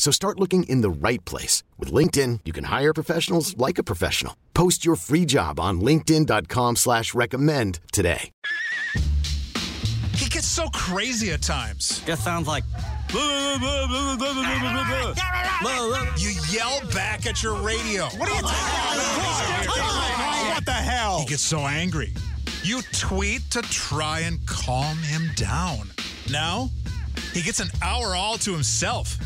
So start looking in the right place. With LinkedIn, you can hire professionals like a professional. Post your free job on linkedin.com slash recommend today. He gets so crazy at times. Just sounds like. You yell back at your radio. What are you talking about? What the hell? He gets so angry. You tweet to try and calm him down. Now, he gets an hour all to himself.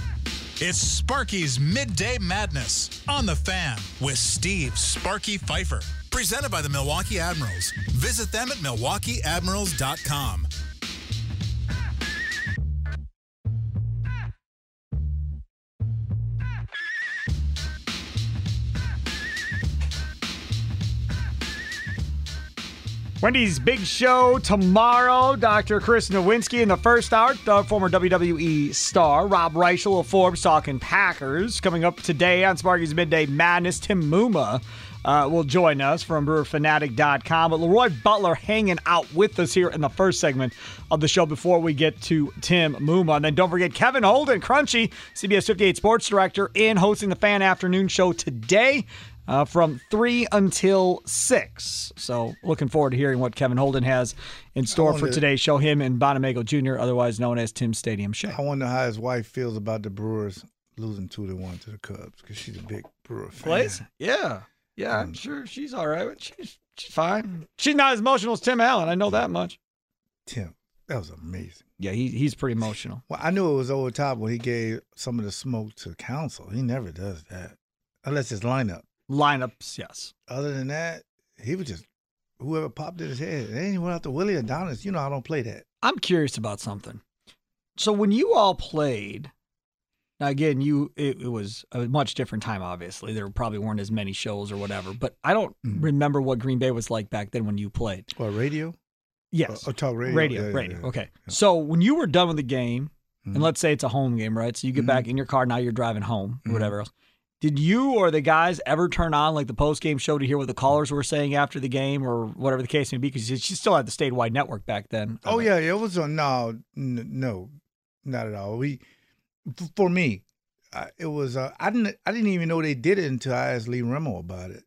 It's Sparky's Midday Madness on the fan with Steve Sparky Pfeiffer. Presented by the Milwaukee Admirals. Visit them at milwaukeeadmirals.com. Wendy's big show tomorrow. Dr. Chris Nowinski in the first hour. The former WWE star Rob Reischel of Forbes talking Packers. Coming up today on Sparky's Midday Madness, Tim Muma uh, will join us from BrewerFanatic.com. But Leroy Butler hanging out with us here in the first segment of the show before we get to Tim Muma. And then don't forget Kevin Holden, Crunchy, CBS 58 Sports Director, in hosting the Fan Afternoon Show today uh, from 3 until 6. So looking forward to hearing what Kevin Holden has in store for today's show. Him and Bonamago Jr., otherwise known as Tim Stadium Show. I wonder how his wife feels about the Brewers losing two to one to the Cubs because she's a big Brewer fan. Plays? Yeah. Yeah, I'm Mm. sure she's all right. She's, she's fine. She's not as emotional as Tim Allen. I know that much. Tim, that was amazing. Yeah, he, he's pretty emotional. Well, I knew it was over top when he gave some of the smoke to Counsell. He never does that unless it's lineup. Lineups, yes. Other than that, he was just whoever popped in his head. They ain't went out to Willie Adames. You know I don't play that. I'm curious about something. So when you all played, now again, you it, it was a much different time. Obviously, there probably weren't as many shows or whatever. But I don't Mhm. remember what Green Bay was like back then when you played. Or radio? Yes, Or, or talk radio. radio, Yeah, yeah, radio. yeah. Okay. So when you were done with the game, Mhm. and let's say it's a home game, right? So you get Mhm. back in your car. Now you're driving home, or Mhm. whatever else. Did you or the guys ever turn on like the post game show to hear what the callers were saying after the game, or whatever the case may be? Because she still had the statewide network back then. Oh yeah, it was on. No, n- no, not at all. We, for me, uh, it was. Uh, I didn't. I didn't even know they did it until I asked Lee Remmel about it.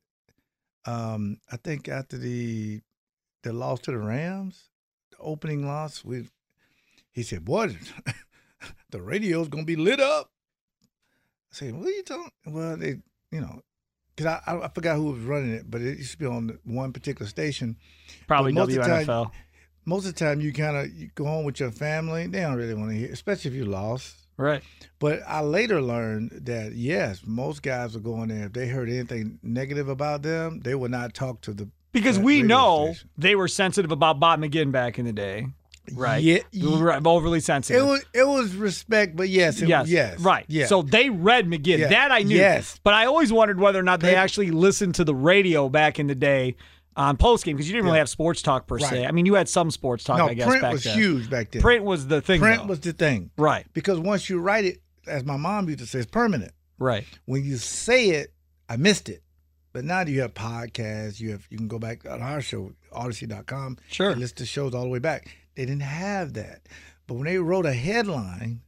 Um, I think after the the loss to the Rams, the opening loss, we, he said, "Boy, the radio's gonna be lit up." I said, "What are you talking?" Well, they, you know. Cause I, I forgot who was running it, but it used to be on one particular station probably but most of the time- most of the time you kind of you go home with your family. They don't really want to hear, especially if you lost. Right. But I later learned that yes, most guys are going there. If they heard anything negative about them, they would not talk to the Because uh, we know station. they were sensitive about Bob McGinn back in the day. Right. Yeah, Right, overly sensitive. it was it was respect, but yes, it, yes. yes, Right. yeah. So they read McGinn. Yeah. That I knew. Yes. But I always wondered whether or not they actually listened to the radio back in the day on post game because you didn't really have sports talk per se. I mean, you had some sports talk, no, I guess, print back was then. huge back then. Print was the thing. Print though. was the thing right. because once you write it, as my mom used to say, it's permanent. Right. When you say it, I missed it. But now you have podcasts. You have you can go back on our show, Audacy.com. Sure. and listen to shows all the way back. They didn't have that. But when they wrote a headline,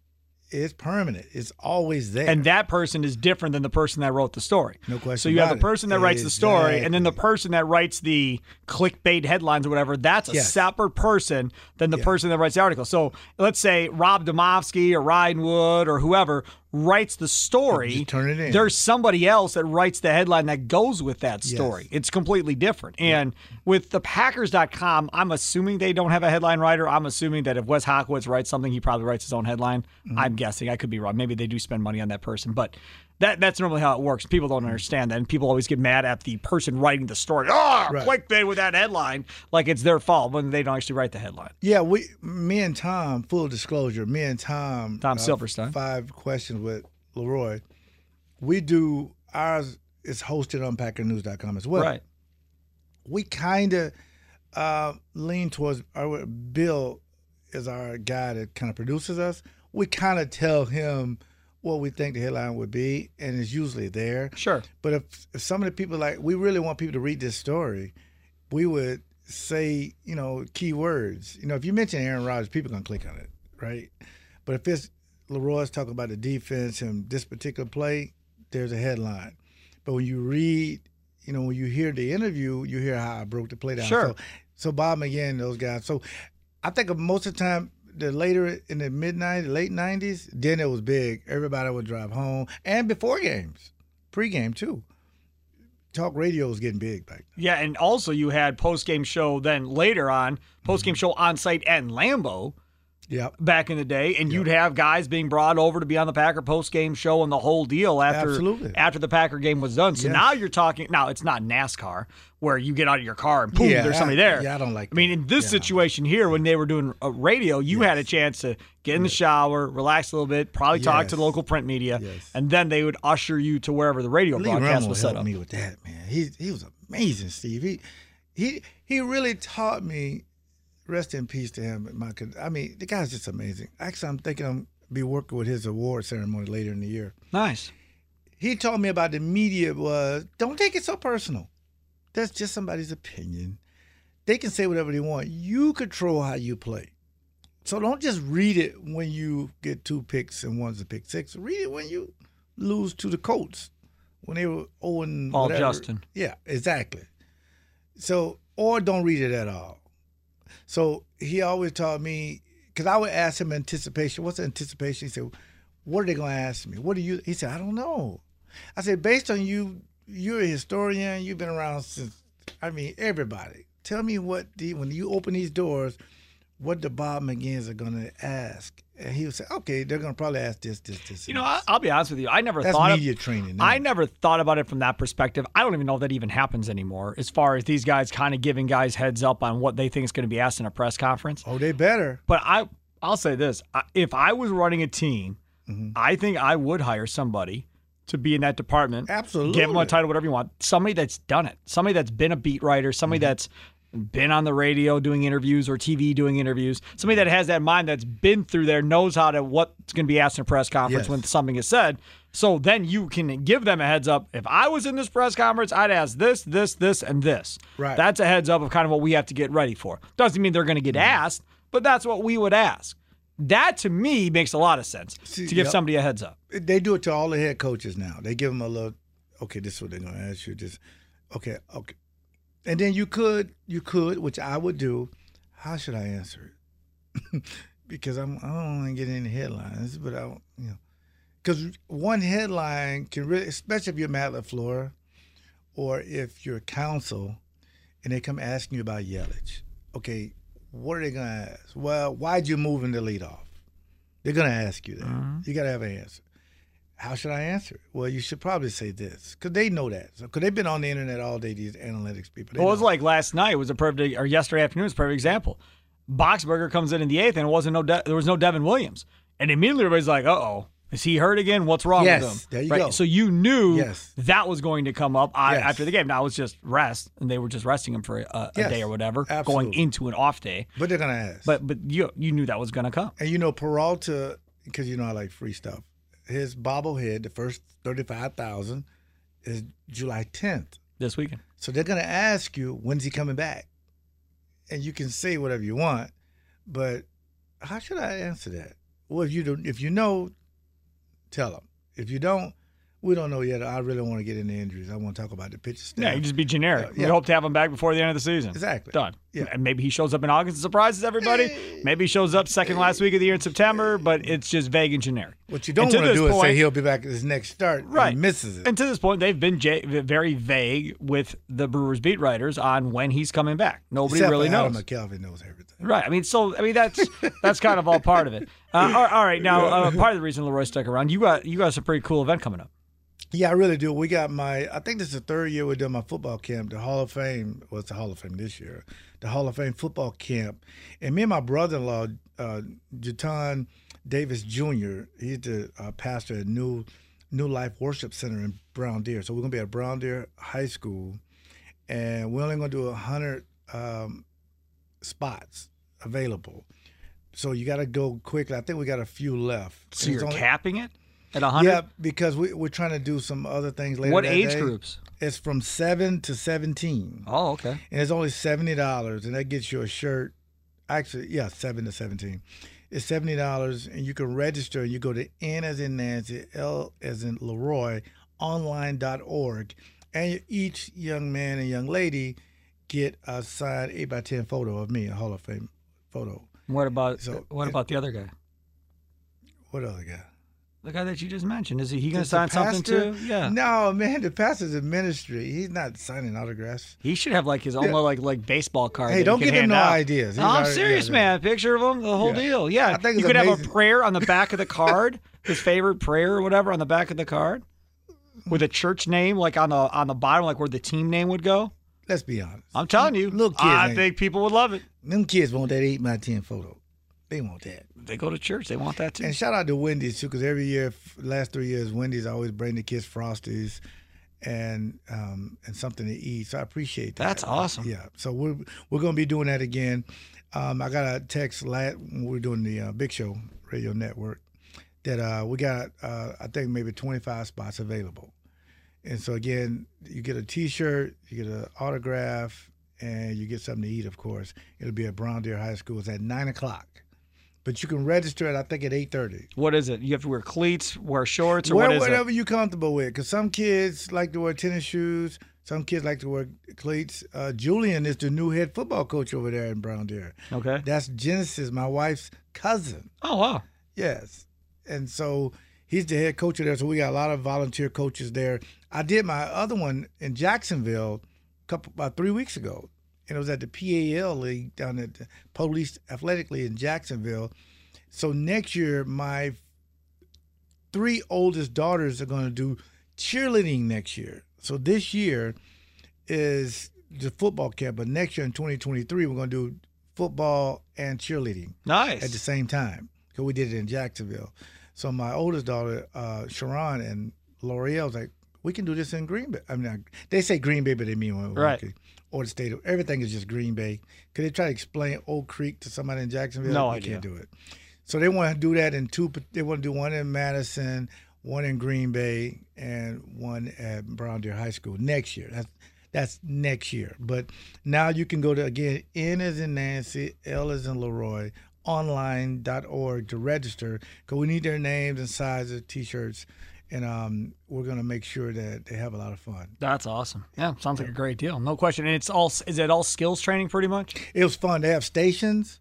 it's permanent. It's always there. And that person is different than the person that wrote the story. No question So you have the person that writes the story, and then the person that writes the clickbait headlines or whatever. That's a Yes. separate person than the person that writes the article. So let's say Rob Demovsky or Ryan Wood or whoever writes the story, turn it in. there's somebody else that writes the headline that goes with that Yes. story. It's completely different. And with the Packers.com, I'm assuming they don't have a headline writer. I'm assuming that if Wes Hodkiewicz writes something, he probably writes his own headline. Mm-hmm. I'm guessing. I could be wrong. Maybe they do spend money on that person, but that that's normally how it works. People don't understand that, and people always get mad at the person writing the story. Oh, Right. clickbait with that headline, like it's their fault when they don't actually write the headline. Yeah, we, me and Tom, full disclosure, me and Tom, Tom uh, Silverstein. five questions with Leroy. We do ours is hosted on PackerNews.com as well. Right. We kind of uh, lean towards our Bill is our guy that kind of produces us. We kind of tell him what we think the headline would be, and it's usually there. Sure. But if, if some of the people like we really want people to read this story, we would say you know key words. You know, if you mention Aaron Rodgers, people gonna click on it, right? But if it's Leroy's talking about the defense and this particular play, there's a headline. But when you read, you know, when you hear the interview, you hear how I broke the play down. Sure. So, so Bob McGinn, those guys. So I think most of the time, the later in the mid '90s, late '90s, then it was big. Everybody would drive home, and before games, pregame too. Talk radio was getting big back then. Yeah, and also you had post game show then later on, post Mm-hmm. game show on site at Lambeau Yep. back in the day, and you'd have guys being brought over to be on the Packer post game show and the whole deal after Absolutely. after the Packer game was done. So Yes. now you're talking now it's not NASCAR where you get out of your car and boom, Yeah, there's somebody there. yeah, I don't like I mean, that. in this Yeah. situation here, when they were doing a radio, you had a chance to get in the shower, relax a little bit, probably talk to the local print media, Yes. and then they would usher you to wherever the radio Lee broadcast Remmel was set up. me with that, man. He he was amazing, Steve. He he he really taught me. Rest in peace to him. My, I mean, the guy's just amazing. Actually, I'm thinking I'm be working with his award ceremony later in the year. Nice. He told me about the media was don't take it so personal. That's just somebody's opinion. They can say whatever they want. You control how you play. So don't just read it when you get two picks and one's a pick six. Read it when you lose to the Colts when they were oh owing Paul whatever. Justin. Yeah, exactly. So or don't read it at all. So he always taught me because I would ask him anticipation. What's anticipation? He said, "What are they going to ask me? What do you?" He said, "I don't know." I said, "Based on you, you're a historian. You've been around since. I mean, everybody. Tell me what the when you open these doors, what the Bob McGinns are going to ask." And he would say, "Okay, they're going to probably ask this, this, this." You know, this." I'll be honest with you. I never that's thought media of, training. now. I never thought about it from that perspective. I don't even know if that even happens anymore. As far as these guys kind of giving guys heads up on what they think is going to be asked in a press conference. Oh, they better. But I, I'll say this: if I was running a team, Mm-hmm. I think I would hire somebody to be in that department. Absolutely. give them a title, whatever you want. Somebody that's done it. Somebody that's been a beat writer. Somebody Mm-hmm. that's been on the radio doing interviews or TV doing interviews. Somebody that has that mind that's been through there, knows how to what's going to be asked in a press conference Yes. when something is said. So then you can give them a heads up. If I was in this press conference, I'd ask this, this, this, and this. Right. That's a heads up of kind of what we have to get ready for. Doesn't mean they're going to get Mm-hmm. asked, but that's what we would ask. That to me makes a lot of sense See, to give yep. somebody a heads up. they do it to all the head coaches now. They give them a little, okay, this is what they're gonna ask you. Just okay, okay, and then you could, you could, which I would do. How should I answer it? because I'm, I don't want to get any headlines, but I, you know, because one headline can really, especially if you're Matt Lafleur, or if you're Counsell, and they come asking you about Yelich. Okay, what are they gonna ask? Well, why'd you move in the leadoff? They're gonna ask you that. Mm-hmm. You gotta have an answer. How should I answer it? Well, you should probably say this because they know that. So, Because they've been on the internet all day. These analytics people. They Well, it was know. like last night was a perfect, or yesterday afternoon was a perfect example. Boxberger comes in in the eighth, and it wasn't no, De- there was no Devin Williams, and immediately everybody's like, "Uh oh, is he hurt again? What's wrong Yes, with him?" there you right? go. So you knew Yes. that was going to come up Yes. after the game. Now it's just rest, and they were just resting him for a, a day or whatever, going into an off day. but they're gonna ask. But but you you knew that was going to come. and you know Peralta, because you know I like free stuff. His bobblehead, the first thirty-five thousand, is July tenth. this weekend. So they're gonna ask you when's he coming back, and you can say whatever you want, but how should I answer that? Well, if you don't, if you know, tell them. If you don't, We don't know yet. I really want to get into injuries. I want to talk about the pitcher staff. Yeah, you just be generic. Uh, We hope to have him back before the end of the season. Exactly. Done. Yeah. And maybe he shows up in August and surprises everybody. Maybe he shows up second last week of the year in September, but it's just vague and generic. What you don't want to do is say he'll be back at his next start. and Right. misses it. And to this point, they've been j- very vague with the Brewers beat writers on when he's coming back. Nobody Except really for Adam knows. McCalvy knows everything. Right. I mean, so I mean that's that's kind of all part of it. Uh, all, all right. Now, uh, part of the reason Leroy stuck around, you got you got a pretty cool event coming up. Yeah, I really do. We got my, I think this is the third year we're doing my football camp. The Hall of Fame was the Hall of Fame this year. The Hall of Fame football camp. And me and my brother in law, uh, Jatan Davis Jr., he's the uh, pastor at New New Life Worship Center in Brown Deer. So we're going to be at Brown Deer High School. And we're only going to do 100 um, spots available. So you got to go quickly. I think we got a few left. So And you're only- capping it at hundred. yeah, because we, we're trying to do some other things later. What age day. groups? It's from seven to seventeen, Oh, okay. and it's only seventy dollars, and that gets you a shirt. Actually, yeah, seven to seventeen. It's seventy dollars, and you can register. And you go to N as in Nancy, L as in Leroy, online.org, and each young man and young lady get a signed eight by ten photo of me, a Hall of Fame photo. What about So- what about the other guy? What other guy? The guy that you just mentioned. Is he, he going to sign something too? Yeah. No, man, the pastor's in ministry. He's not signing autographs. He should have like his own Yeah. little like like baseball card. Hey, don't can give him no out. ideas. No, I'm already- serious, yeah, man. Picture of him, the whole Yeah. deal. Yeah, I think you could have a prayer on the back of the card, his favorite prayer or whatever on the back of the card, with a church name like on the on the bottom, like where the team name would go. Let's be honest. I'm telling you, Little kids I think people would love it. Them kids want that eight by ten photo. They want that. They go to church, they want that too. And shout out to Wendy's too, because every year, last three years, Wendy's always bring the kids frosties and um, and something to eat. So I appreciate that. That's awesome. Yeah. So we're we're gonna be doing that again. Um, I got a text last when we were doing the uh, Big Show Radio Network that uh, we got uh, I think maybe 25 spots available. And so again, you get a T-shirt, you get an autograph, and you get something to eat. Of course, it'll be at Brown Deer High School. It's at nine o'clock, but you can register it. I think at eight thirty. What is it? You have to wear cleats, wear shorts, or Wear what is whatever it? you're comfortable with. Because some kids like to wear tennis shoes. Some kids like to wear cleats. Uh, Julian is the new head football coach over there in Brown Deer. Okay. That's Genesis, my wife's cousin. Oh wow. Yes. And so he's the head coach of there. So we got a lot of volunteer coaches there. I did my other one in Jacksonville a couple about three weeks ago. And it was at the PAL League down at the Police Athletic League in Jacksonville. So next year, my three oldest daughters are going to do cheerleading next year. So this year is the football camp, but next year in 2023, we're going to do football and cheerleading Nice. at the same time because we did it in Jacksonville. So my oldest daughter, uh, Sharon and L'Oreal, was like, we can do this in Green Bay. I mean, they say Green Bay, but they mean Right. Or the state of everything is just Green Bay. Could they try to explain Oak Creek to somebody in Jacksonville? No I. Can't do it. So they want to do that in two. They want to do one in Madison, one in Green Bay, and one at Brown Deer High School next year. That's that's next year. But now you can go to again N as in Nancy, L as in Leroy, online.org to register because we need their names and sizes, T-shirts, and um, we're gonna make sure that they have a lot of fun. That's awesome. Yeah, sounds like a great deal. No question. And it's all is it all skills training pretty much? It was fun. They have stations.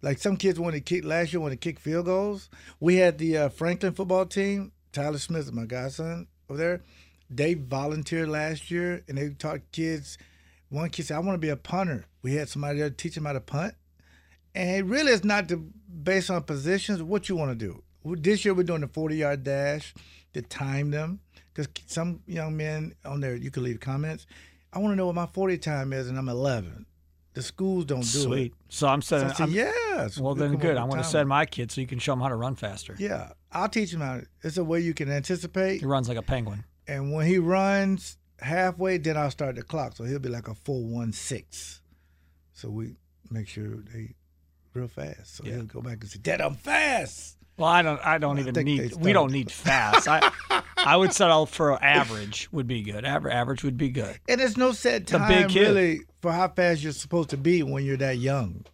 Like some kids want to kick last year, want to kick field goals. We had the uh, Franklin football team. Tyler Smith is my godson over there. They volunteered last year and they taught kids. One kid said, "I want to be a punter." We had somebody there to teach him how to punt. And really, it's not to, based on positions. What you want to do. This year, we're doing the forty-yard dash to time them because some young men on there. You can leave comments. I want to know what my forty time is, and I'm eleven. The schools don't do Sweet. it. So I'm So setting. yes. well, then good. I want to send my kid so you can show him how to run faster. Yeah, I'll teach him how. to- It's a way you can anticipate, He runs like a penguin. and when he runs halfway, then I'll start the clock. So he'll be like a four one six. So we make sure they real fast. So Yeah. he'll go back and say, "Dad, I'm fast." Well, I don't. I don't I even need. We don't need fast. I, I would settle for average. Would be good. Average, average would be good. And there's no set time big really for how fast you're supposed to be when you're that young.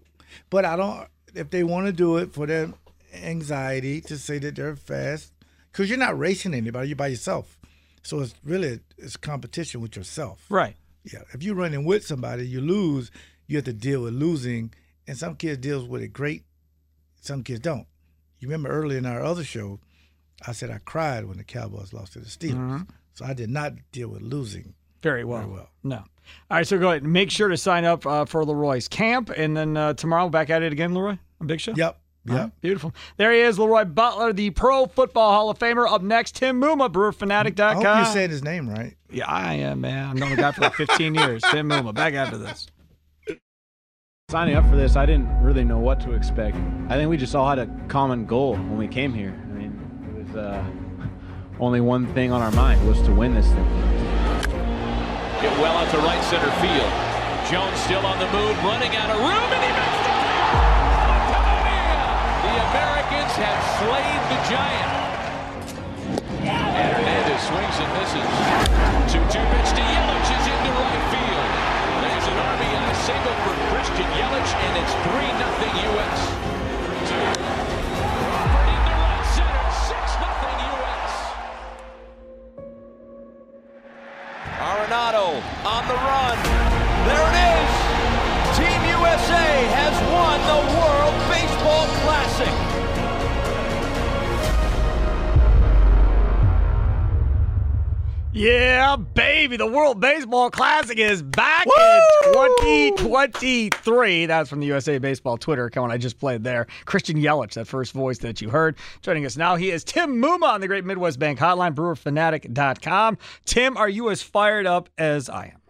But I don't. If they want to do it for their anxiety to say that they're fast, because you're not racing anybody, you're by yourself. So it's really it's competition with yourself. Right. Yeah. If you're running with somebody, you lose. You have to deal with losing, and some kids deals with it great. Some kids don't. You remember earlier in our other show, I said I cried when the Cowboys lost to the Steelers. Mm-hmm. So I did not deal with losing. Very well. Very well. No. All right, so go ahead. Make sure to sign up uh, for Leroy's camp, and then uh, tomorrow back at it again, Leroy, on Big Show. Yep. Yep. All right, beautiful. There he is, Leroy Butler, the Pro Football Hall of Famer. Up next, Tim Muma, BrewerFanatic.com. I hope you said his name right. Yeah, I am, man. I've known the guy for like 15 years. Tim Muma. Back after this. Signing up for this, I didn't really know what to expect. I think we just all had a common goal when we came here. I mean, it was uh, only one thing on our mind was to win this thing. Get well out to right center field. Jones still on the move, running out of room, and he makes the catch! The Americans have slayed the giant. And Hernandez swings and misses. 2-2 pitch single for Christian Yelich, and it's 3-0 U.S. Crawford into right center, 6-0 U.S. Arenado on the run. There it is. Team USA has won the World Baseball Classic. Yeah, baby. The World Baseball Classic is back in 2023. That's from the USA Baseball Twitter account I just played there. Christian Yelich, that first voice that you heard. Joining us now, he is Tim Muma on the Great Midwest Bank Hotline, brewerfanatic.com. Tim, are you as fired up as I am?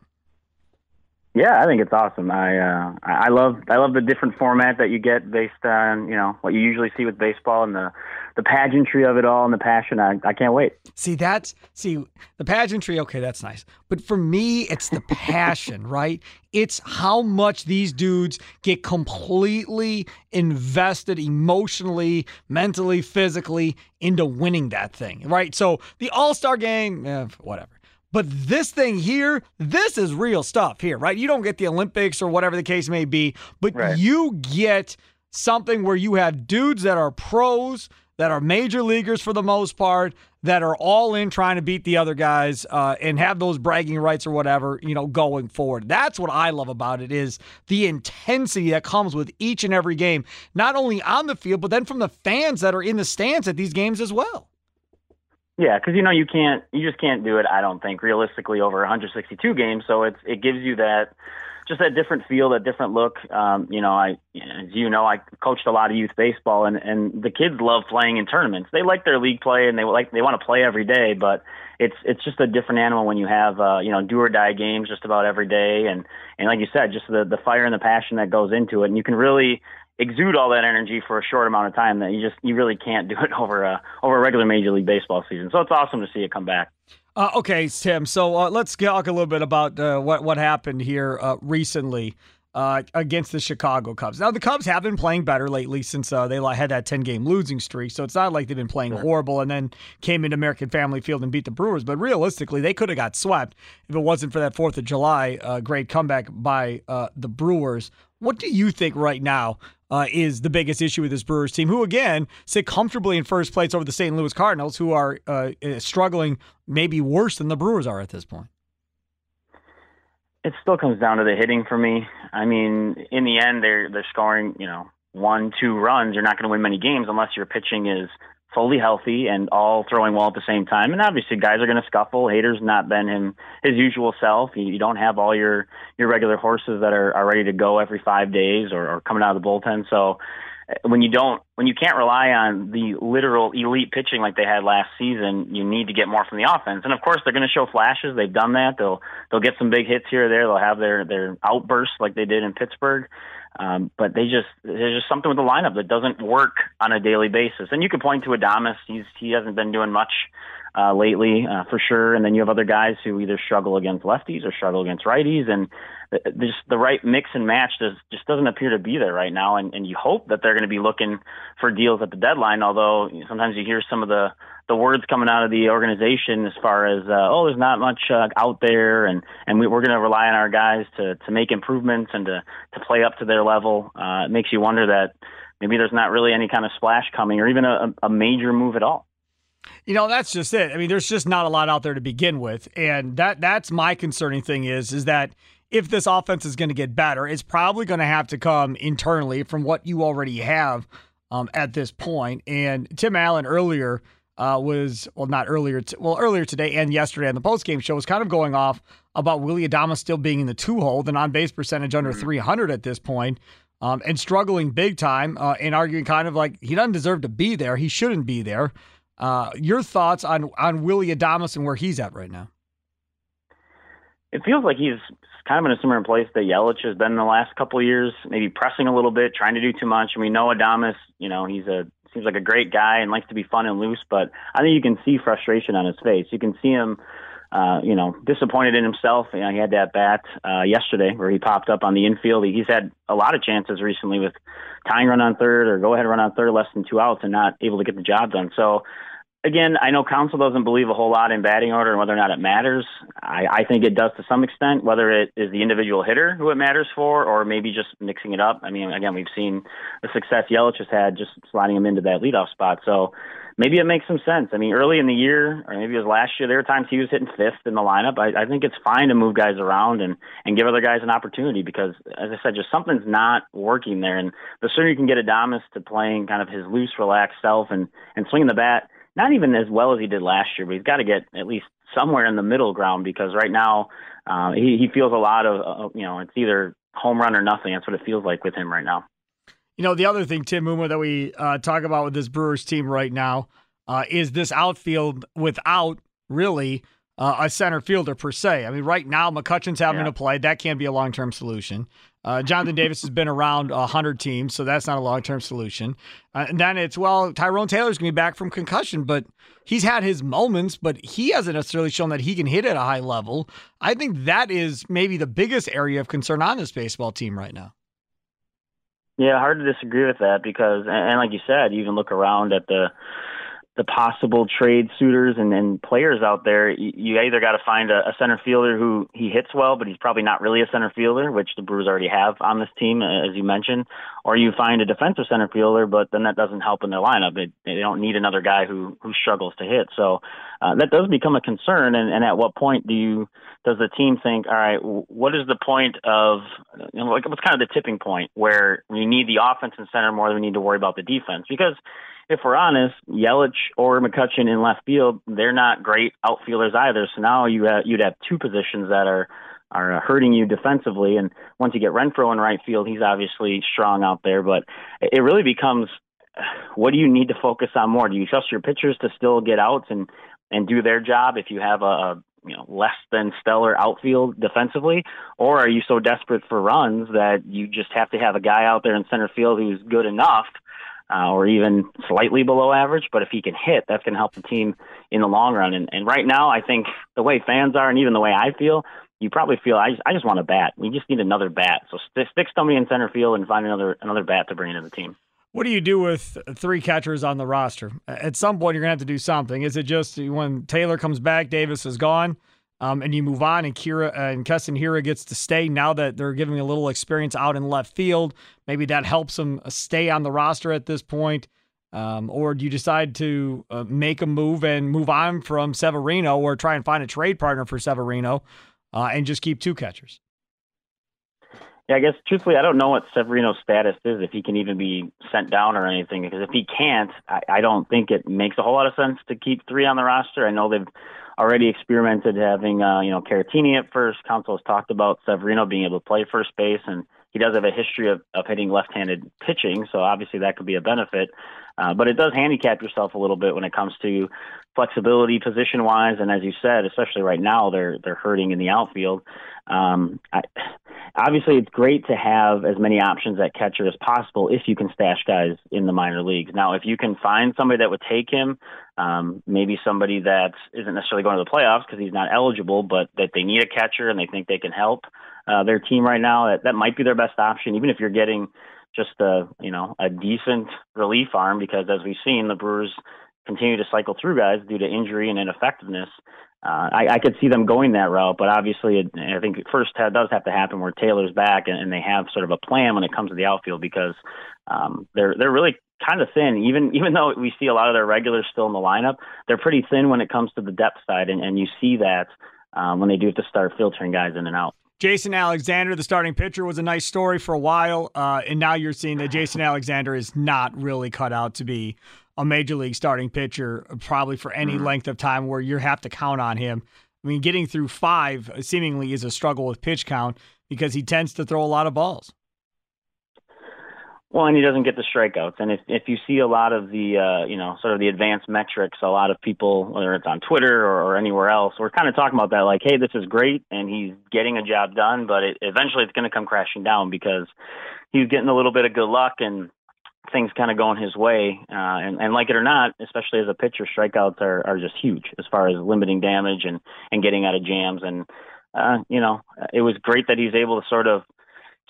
Yeah, I think it's awesome. I uh, I love I love the different format that you get based on you know what you usually see with baseball and the the pageantry of it all and the passion. I I can't wait. See, that's see the pageantry. Okay, that's nice, but for me, it's the passion, right? It's how much these dudes get completely invested emotionally, mentally, physically into winning that thing, right? So the All Star game, eh, whatever. But this thing here, this is real stuff here, right? You don't get the Olympics or whatever the case may be, but Right. you get something where you have dudes that are pros, that are major leaguers for the most part, that are all in trying to beat the other guys uh, and have those bragging rights or whatever, you know, going forward. That's what I love about it is the intensity that comes with each and every game, not only on the field, but then from the fans that are in the stands at these games as well. Yeah, because you know you can't you just can't do it. I don't think realistically over 162 games. So it's it gives you that just that different feel, that different look. Um, you know, I as you know, I coached a lot of youth baseball, and and the kids love playing in tournaments. They like their league play, and they like they want to play every day. But it's it's just a different animal when you have uh, you know do or die games just about every day, and and like you said, just the the fire and the passion that goes into it, and you can really exude all that energy for a short amount of time that you just you really can't do it over a over a regular major league baseball season. So it's awesome to see it come back. Uh, okay, Tim. So uh, let's talk a little bit about uh, what what happened here uh, recently uh, against the Chicago Cubs. Now the Cubs have been playing better lately since uh, they had that ten game losing streak. So it's not like they've been playing horrible and then came into American Family Field and beat the Brewers. But realistically, they could have got swept if it wasn't for that Fourth of July uh, great comeback by uh, the Brewers. What do you think right now uh, is the biggest issue with this Brewers team, who again sit comfortably in first place over the St. Louis Cardinals, who are uh, uh, struggling maybe worse than the Brewers are at this point? It still comes down to the hitting for me. I mean, in the end, they're they're scoring you know one two runs. You're not going to win many games unless your pitching is fully healthy and all throwing well at the same time. And obviously, guys are going to scuffle. Hader's not been him his usual self. You, you don't have all your your regular horses that are, are ready to go every five days or, or coming out of the bullpen. So when you don't when you can't rely on the literal elite pitching like they had last season, you need to get more from the offense. And of course, they're going to show flashes. They've done that. They'll they'll get some big hits here or there. They'll have their their outbursts like they did in Pittsburgh. Um, but they just there's just something with the lineup that doesn't work on a daily basis. And you could point to Adames; he's he hasn't been doing much uh, lately uh, for sure. And then you have other guys who either struggle against lefties or struggle against righties, and just the right mix and match does just doesn't appear to be there right now. And, and you hope that they're going to be looking for deals at the deadline. Although sometimes you hear some of the the words coming out of the organization as far as uh, oh, there's not much uh, out there, and and we, we're going to rely on our guys to to make improvements and to to play up to their level. Uh, it makes you wonder that maybe there's not really any kind of splash coming or even a, a major move at all. You know, that's just it. I mean, there's just not a lot out there to begin with, and that that's my concerning thing is is that if this offense is going to get better, it's probably going to have to come internally from what you already have um, at this point. And Tim Allen earlier uh, was well, not earlier, t- well earlier today and yesterday on the post game show was kind of going off about Willie Adames still being in the two hole, the on base percentage under 300 at this point, um, and struggling big time, uh, and arguing kind of like he doesn't deserve to be there, he shouldn't be there. Uh, your thoughts on on Willy Adames and where he's at right now? It feels like he's kind of in a similar place that Yelich has been in the last couple of years, maybe pressing a little bit, trying to do too much. And we know Adames, you know, he's a seems like a great guy and likes to be fun and loose, but I think you can see frustration on his face. You can see him, uh, you know, disappointed in himself. You know, he had that bat uh, yesterday where he popped up on the infield. He's had a lot of chances recently with tying run on third or go ahead run on third, less than two outs, and not able to get the job done. So again, I know Counsell doesn't believe a whole lot in batting order and whether or not it matters. I, I think it does to some extent, whether it is the individual hitter who it matters for or maybe just mixing it up. I mean, again, we've seen the success Yelich has had just sliding him into that leadoff spot. So maybe it makes some sense. I mean, early in the year, or maybe it was last year, there were times he was hitting fifth in the lineup. I, I think it's fine to move guys around and, and give other guys an opportunity because, as I said, just something's not working there. And the sooner you can get Adames to playing kind of his loose, relaxed self and, and swinging the bat – not even as well as he did last year, but he's got to get at least somewhere in the middle ground because right now uh, he he feels a lot of uh, you know it's either home run or nothing. That's what it feels like with him right now. You know the other thing, Tim Muma, that we uh, talk about with this Brewers team right now uh, is this outfield without really uh, a center fielder per se. I mean, right now McCutchen's having yeah. to play. That can't be a long term solution. Uh, Jonathan Davis has been around 100 teams, so that's not a long term solution. Uh, and then it's, well, Tyrone Taylor's going to be back from concussion, but he's had his moments, but he hasn't necessarily shown that he can hit at a high level. I think that is maybe the biggest area of concern on this baseball team right now. Yeah, hard to disagree with that because, and like you said, you even look around at the the possible trade suitors and, and players out there, you, either got to find a, a center fielder who he hits well, but he's probably not really a center fielder, which the Brewers already have on this team, uh, as you mentioned, or you find a defensive center fielder, but then that doesn't help in their lineup. It, they don't need another guy who who struggles to hit. So uh, that does become a concern. And, and at what point do you does the team think, all right, what is the point of you know, like what's kind of the tipping point where we need the offense and center more than we need to worry about the defense because if we're honest, Yelich or McCutchen in left field, they're not great outfielders either. So now you have, you'd have two positions that are are hurting you defensively. And once you get Renfroe in right field, he's obviously strong out there. But it really becomes what do you need to focus on more? Do you trust your pitchers to still get outs and and do their job if you have a, you know less than stellar outfield defensively, or are you so desperate for runs that you just have to have a guy out there in center field who's good enough uh, or even slightly below average. But if he can hit, that's going to help the team in the long run. And, and right now, I think the way fans are, and even the way I feel, you probably feel I just, I just want a bat. We just need another bat. So st- stick somebody in center field and find another another bat to bring into the team. What do you do with three catchers on the roster? At some point, you're going to have to do something. Is it just when Taylor comes back, Davis is gone? um, and you move on, and Kira uh, and Keston Hiura gets to stay now that they're giving a little experience out in left field. Maybe that helps him uh, stay on the roster at this point. Um, or do you decide to uh, make a move and move on from Severino, or try and find a trade partner for Severino, uh, and just keep two catchers? Yeah, I guess truthfully, I don't know what Severino's status is, if he can even be sent down or anything. Because if he can't, I, I don't think it makes a whole lot of sense to keep three on the roster. I know they've already experimented having uh, you know Caratini at first. Counsell has talked about Severino being able to play first base, and he does have a history of, of hitting left-handed pitching, so obviously that could be a benefit. Uh, but it does handicap yourself a little bit when it comes to flexibility, position-wise, and as you said, especially right now, they're they're hurting in the outfield. Um, I, obviously, it's great to have as many options at catcher as possible if you can stash guys in the minor leagues. Now, if you can find somebody that would take him, um, maybe somebody that isn't necessarily going to the playoffs because he's not eligible, but that they need a catcher and they think they can help uh, their team right now, that, that might be their best option, even if you're getting just a you know a decent relief arm because as we've seen the Brewers continue to cycle through guys due to injury and ineffectiveness uh, I, I could see them going that route, but obviously, it, I think it first ha- does have to happen where Taylor's back and, and they have sort of a plan when it comes to the outfield because um, they're they're really kind of thin. Even even though we see a lot of their regulars still in the lineup, they're pretty thin when it comes to the depth side, and, and you see that um, when they do have to start filtering guys in and out. Jason Alexander, the starting pitcher, was a nice story for a while, uh, and now you're seeing that Jason Alexander is not really cut out to be a major league starting pitcher, probably for any mm-hmm. length of time where you have to count on him. I mean, getting through five seemingly is a struggle with pitch count because he tends to throw a lot of balls. Well, and he doesn't get the strikeouts. And if if you see a lot of the uh, you know sort of the advanced metrics, a lot of people, whether it's on Twitter or, or anywhere else, we're kind of talking about that. Like, hey, this is great, and he's getting a job done, but it, eventually it's going to come crashing down because he's getting a little bit of good luck and things kind of going his way. Uh, and, and like it or not, especially as a pitcher, strikeouts are, are just huge as far as limiting damage and, and getting out of jams. And, uh, you know, it was great that he's able to sort of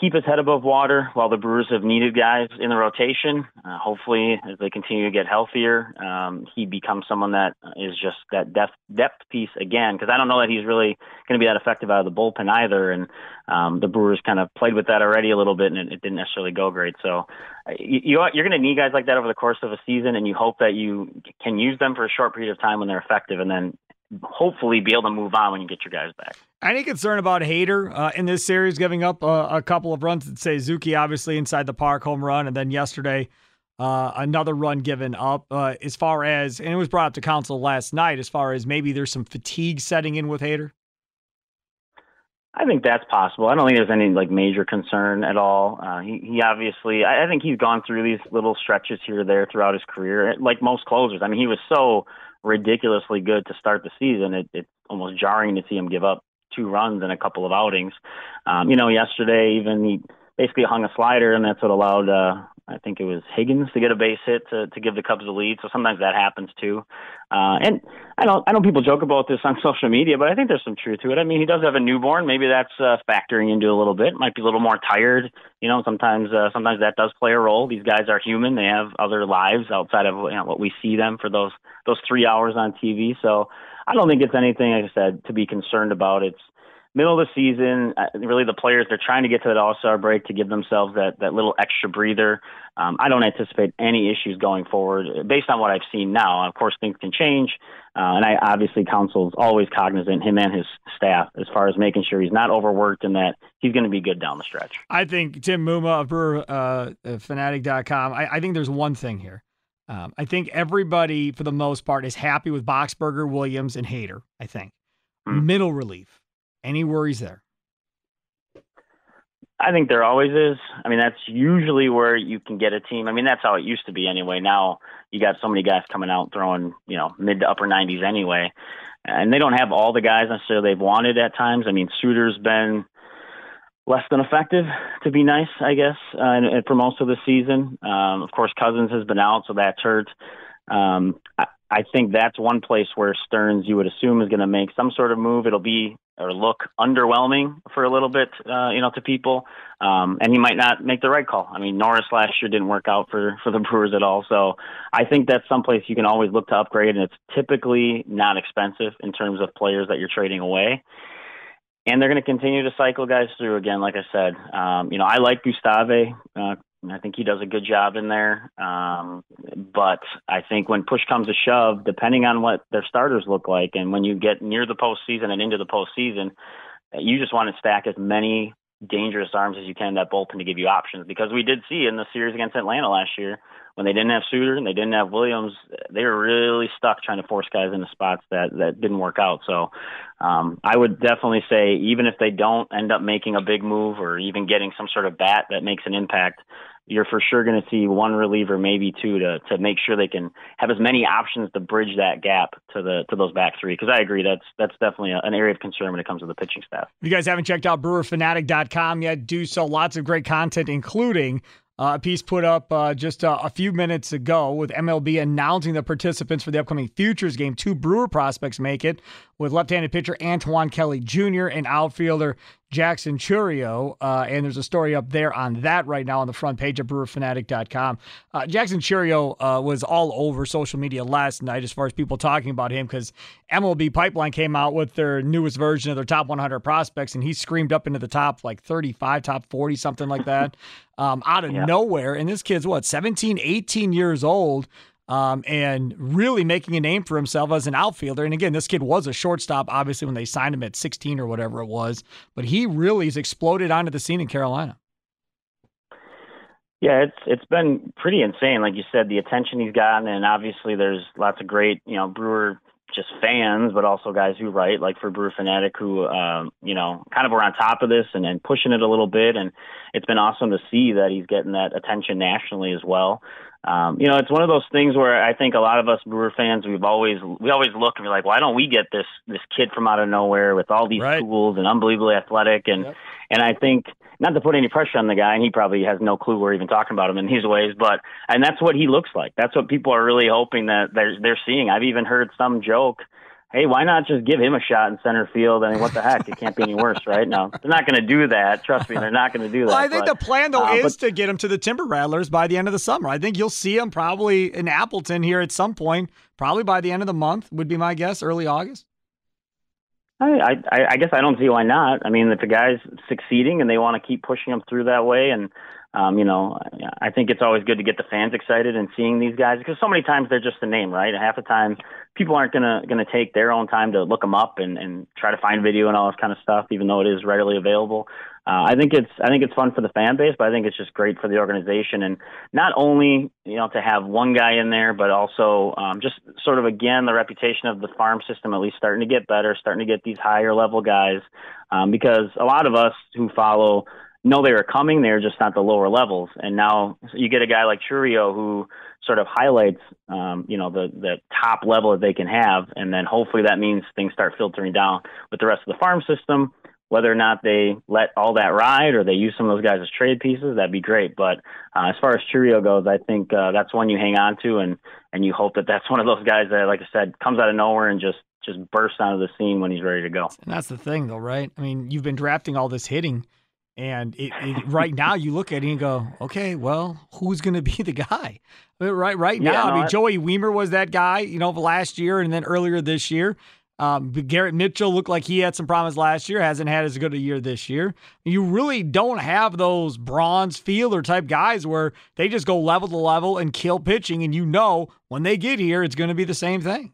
keep his head above water while the Brewers have needed guys in the rotation. Uh, hopefully, as they continue to get healthier, um, he becomes someone that is just that depth depth piece again. Because I don't know that he's really going to be that effective out of the bullpen either. And um, the Brewers kind of played with that already a little bit, and it, it didn't necessarily go great. So uh, you, you're going to need guys like that over the course of a season, and you hope that you can use them for a short period of time when they're effective, and then hopefully be able to move on when you get your guys back. Any concern about Hader uh, in this series giving up a, a couple of runs? That say Zuki obviously inside the park home run, and then yesterday uh, another run given up. Uh, as far as and it was brought up to Counsell last night, as far as maybe there's some fatigue setting in with Hader. I think that's possible. I don't think there's any like major concern at all. Uh, he, he obviously, I, I think he's gone through these little stretches here or there throughout his career, like most closers. I mean, he was so ridiculously good to start the season. It, it's almost jarring to see him give up two runs in a couple of outings. Um, you know, yesterday even he basically hung a slider, and that's what allowed uh, I think it was Higgins to get a base hit to, to give the Cubs the lead. So sometimes that happens too. Uh, and I know I know people joke about this on social media, but I think there's some truth to it. I mean, he does have a newborn. Maybe that's uh, factoring into a little bit. Might be a little more tired. You know, sometimes uh, sometimes that does play a role. These guys are human. They have other lives outside of you know, what we see them for those those three hours on TV. So I don't think it's anything, like I said, to be concerned about. It's middle of the season, uh, really the players they're trying to get to that All Star break to give themselves that that little extra breather. Um, I don't anticipate any issues going forward based on what I've seen now. Of course, things can change, uh, and I obviously Counsell's always cognizant, him and his staff, as far as making sure he's not overworked and that he's going to be good down the stretch. I think Tim Muma of Brewer uh, Fanatic.com. I, I think there's one thing here. Um, I think everybody, for the most part, is happy with Boxberger, Williams, and Hader. I think mm. middle relief any worries there? I think there always is. I mean, that's usually where you can get a team. I mean, that's how it used to be anyway. Now you got so many guys coming out throwing, you know, mid to upper 90s anyway. And they don't have all the guys necessarily they've wanted at times. I mean, Suter's been less than effective, to be nice, I guess, uh, and, and for most of the season. Um, of course, Cousins has been out, so that's hurt. Um, I, I think that's one place where Stearns, you would assume, is going to make some sort of move. It'll be or look underwhelming for a little bit, uh, you know, to people, um, and he might not make the right call. I mean, Norris last year didn't work out for for the Brewers at all, so I think that's someplace you can always look to upgrade, and it's typically not expensive in terms of players that you're trading away. And they're going to continue to cycle guys through again, like I said. Um, you know, I like Gustave. Uh, I think he does a good job in there. Um, but I think when push comes to shove, depending on what their starters look like, and when you get near the postseason and into the postseason, you just want to stack as many dangerous arms as you can that bullpen to give you options. Because we did see in the series against Atlanta last year, when they didn't have Suter and they didn't have Williams, they were really stuck trying to force guys into spots that that didn't work out. So um, I would definitely say even if they don't end up making a big move or even getting some sort of bat that makes an impact, you're for sure going to see one reliever, maybe two, to to make sure they can have as many options to bridge that gap to the to those back three. Because I agree, that's that's definitely a, an area of concern when it comes to the pitching staff. If you guys haven't checked out BrewerFanatic.com yet, do so. Lots of great content, including uh, a piece put up uh, just uh, a few minutes ago with MLB announcing the participants for the upcoming Futures game. Two Brewer prospects make it with left handed pitcher Antoine Kelly Jr. and outfielder Jackson Chourio, uh, and there's a story up there on that right now on the front page of BrewerFanatic.com. Uh, Jackson Chourio uh, was all over social media last night as far as people talking about him because MLB Pipeline came out with their newest version of their top 100 prospects, and he screamed up into the top like 35, top 40, something like that, um, out of yeah. nowhere. And this kid's what, 17, 18 years old um, and really making a name for himself as an outfielder. And again, this kid was a shortstop, obviously, when they signed him at 16 or whatever it was, but he really has exploded onto the scene in Carolina. Yeah, it's it's been pretty insane. Like you said, the attention he's gotten, and obviously there's lots of great, you know, Brewer just fans, but also guys who write, like for Brewer Fanatic, who um, you know kind of are on top of this and, and pushing it a little bit. And it's been awesome to see that he's getting that attention nationally as well um, you know, it's one of those things where I think a lot of us Brewer fans, we've always we always look and be like, why don't we get this this kid from out of nowhere with all these right. tools and unbelievably athletic and yep. and I think not to put any pressure on the guy, and he probably has no clue we're even talking about him in his ways, but and that's what he looks like. That's what people are really hoping that they're they're seeing. I've even heard some joke hey, why not just give him a shot in center field? I mean, what the heck? It can't be any worse, right? No, they're not going to do that. Trust me, they're not going to do that. Well, I think but, the plan, though, uh, is but, to get him to the Timber Rattlers by the end of the summer. I think you'll see him probably in Appleton here at some point, probably by the end of the month, would be my guess, early August. I, I, I guess I don't see why not. I mean, if the guy's succeeding and they want to keep pushing him through that way and um, you know, I think it's always good to get the fans excited and seeing these guys because so many times they're just a name, right? Half the time, people aren't gonna gonna take their own time to look them up and and try to find video and all this kind of stuff, even though it is readily available. Uh, I think it's I think it's fun for the fan base, but I think it's just great for the organization and not only you know to have one guy in there, but also um, just sort of again the reputation of the farm system at least starting to get better, starting to get these higher level guys, um, because a lot of us who follow know they were coming. They're just not the lower levels. And now you get a guy like Chourio who sort of highlights, um, you know, the the top level that they can have, and then hopefully that means things start filtering down with the rest of the farm system. Whether or not they let all that ride or they use some of those guys as trade pieces, that'd be great. But uh, as far as Chourio goes, I think uh, that's one you hang on to, and and you hope that that's one of those guys that, like I said, comes out of nowhere and just just bursts onto the scene when he's ready to go. And that's the thing, though, right? I mean, you've been drafting all this hitting and it, it, right now, you look at it and go, okay, well, who's going to be the guy? Right, right now, no, I mean, Joey Wiemer was that guy, you know, last year and then earlier this year. Um, Garrett Mitchell looked like he had some promise last year, hasn't had as good a year this year. You really don't have those Braun, Fielder type guys where they just go level to level and kill pitching, and you know when they get here, it's going to be the same thing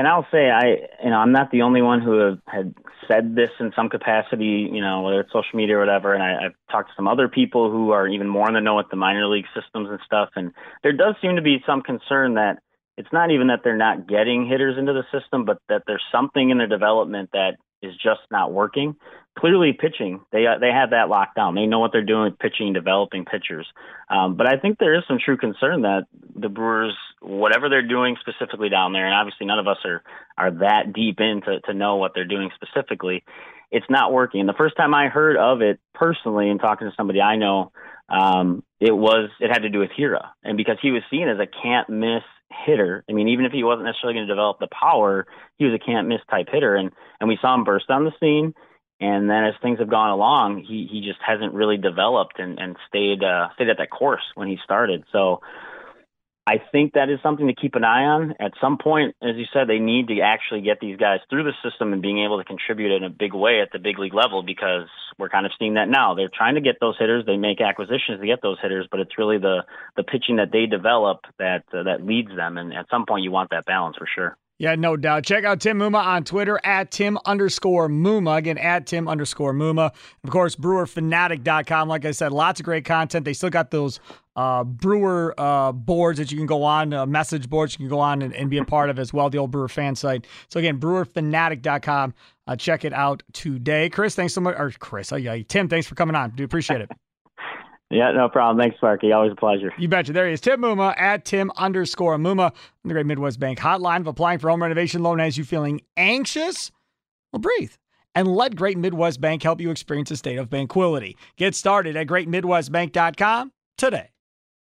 and I'll say I, you know, I'm not the only one who have, had said this in some capacity, you know, whether it's social media or whatever. And I, I've talked to some other people who are even more in the know with the minor league systems and stuff. And there does seem to be some concern that it's not even that they're not getting hitters into the system, but that there's something in their development that is just not working. Clearly, pitching they uh, they have that locked down. They know what they're doing with pitching developing pitchers. Um, but I think there is some true concern that the Brewers, whatever they're doing specifically down there, and obviously none of us are are that deep in to, know what they're doing specifically. It's not working. And the first time I heard of it personally, and talking to somebody I know, um, it was it had to do with Hiura, and because he was seen as a can't miss hitter. I mean, even if he wasn't necessarily going to develop the power, he was a can't miss type hitter, and and we saw him burst on the scene. And then as things have gone along, he he just hasn't really developed and and stayed uh, stayed at that course when he started. So I think that is something to keep an eye on. At some point, as you said, they need to actually get these guys through the system and being able to contribute in a big way at the big league level because we're kind of seeing that now. They're trying to get those hitters. They make acquisitions to get those hitters, but it's really the the pitching that they develop that uh, that leads them. And at some point, you want that balance for sure. Yeah, no doubt. Check out Tim Muma on Twitter at Tim underscore Muma. Again, at Tim underscore Muma. Of course, brewerfanatic.com. Like I said, lots of great content. They still got those uh, brewer uh, boards that you can go on, uh, message boards you can go on and, and, be a part of as well, the old brewer fan site. So, again, brewerfanatic.com. Uh, check it out today. Chris, thanks so much. Or Chris, oh, yeah, Tim, thanks for coming on. Do appreciate it. Yeah, no problem. Thanks, Sparky. Always a pleasure. You betcha. There he is. Tim Muma at Tim underscore Muma. The Great Midwest Bank hotline of applying for home renovation loan as you feeling anxious? Well, breathe and let Great Midwest Bank help you experience a state of tranquility. Get started at greatmidwestbank.com today.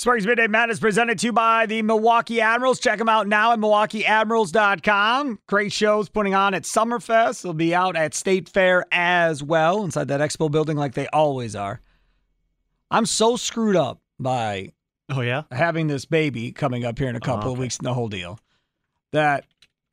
Sparky's Midday Madness presented to you by the Milwaukee Admirals. Check them out now at milwaukeeadmirals.com. Great shows putting on at Summerfest. They'll be out at State Fair as well, inside that expo building like they always are. I'm so screwed up by oh yeah having this baby coming up here in a oh, couple oh, okay. of weeks, and the whole deal, that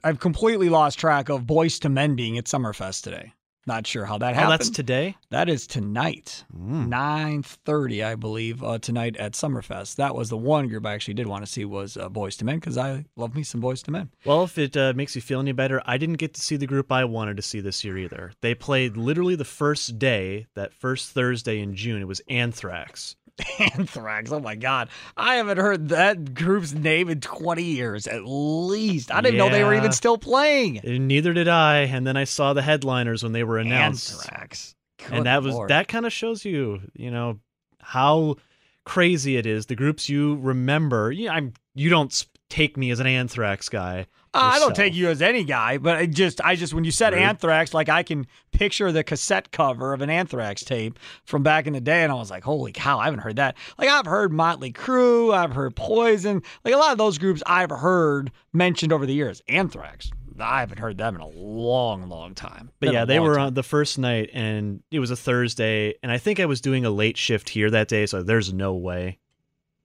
I've completely lost track of Boyz II Men being at Summerfest today. Not sure how that happened. Oh, that's today. That is tonight, Mm. nine thirty, I believe, uh, tonight at Summerfest. That was the one group I actually did want to see was uh, Boyz II Men because I love me some Boyz II Men. Well, if it uh, makes you feel any better, I didn't get to see the group I wanted to see this year either. They played literally the first day, that first Thursday in June. It was Anthrax. Anthrax. Oh my God, I haven't heard that group's name in twenty years at least. I didn't know they were even still playing. Neither did I. And then I saw the headliners when they were announced. Anthrax. Good and that was that kind of shows you, you know, how crazy it is. The groups you remember. Yeah, I'm. You don't take me as an Anthrax guy. Uh, I don't take you as any guy, but I just, I just, when you said Rude. Anthrax, like I can picture the cassette cover of an Anthrax tape from back in the day, and I was like, holy cow, I haven't heard that. Like I've heard Motley Crue, I've heard Poison, like a lot of those groups I've heard mentioned over the years. Anthrax, I haven't heard them in a long, long time. But Been yeah, they were time. on the first night, and it was a Thursday, and I think I was doing a late shift here that day, so there's no way.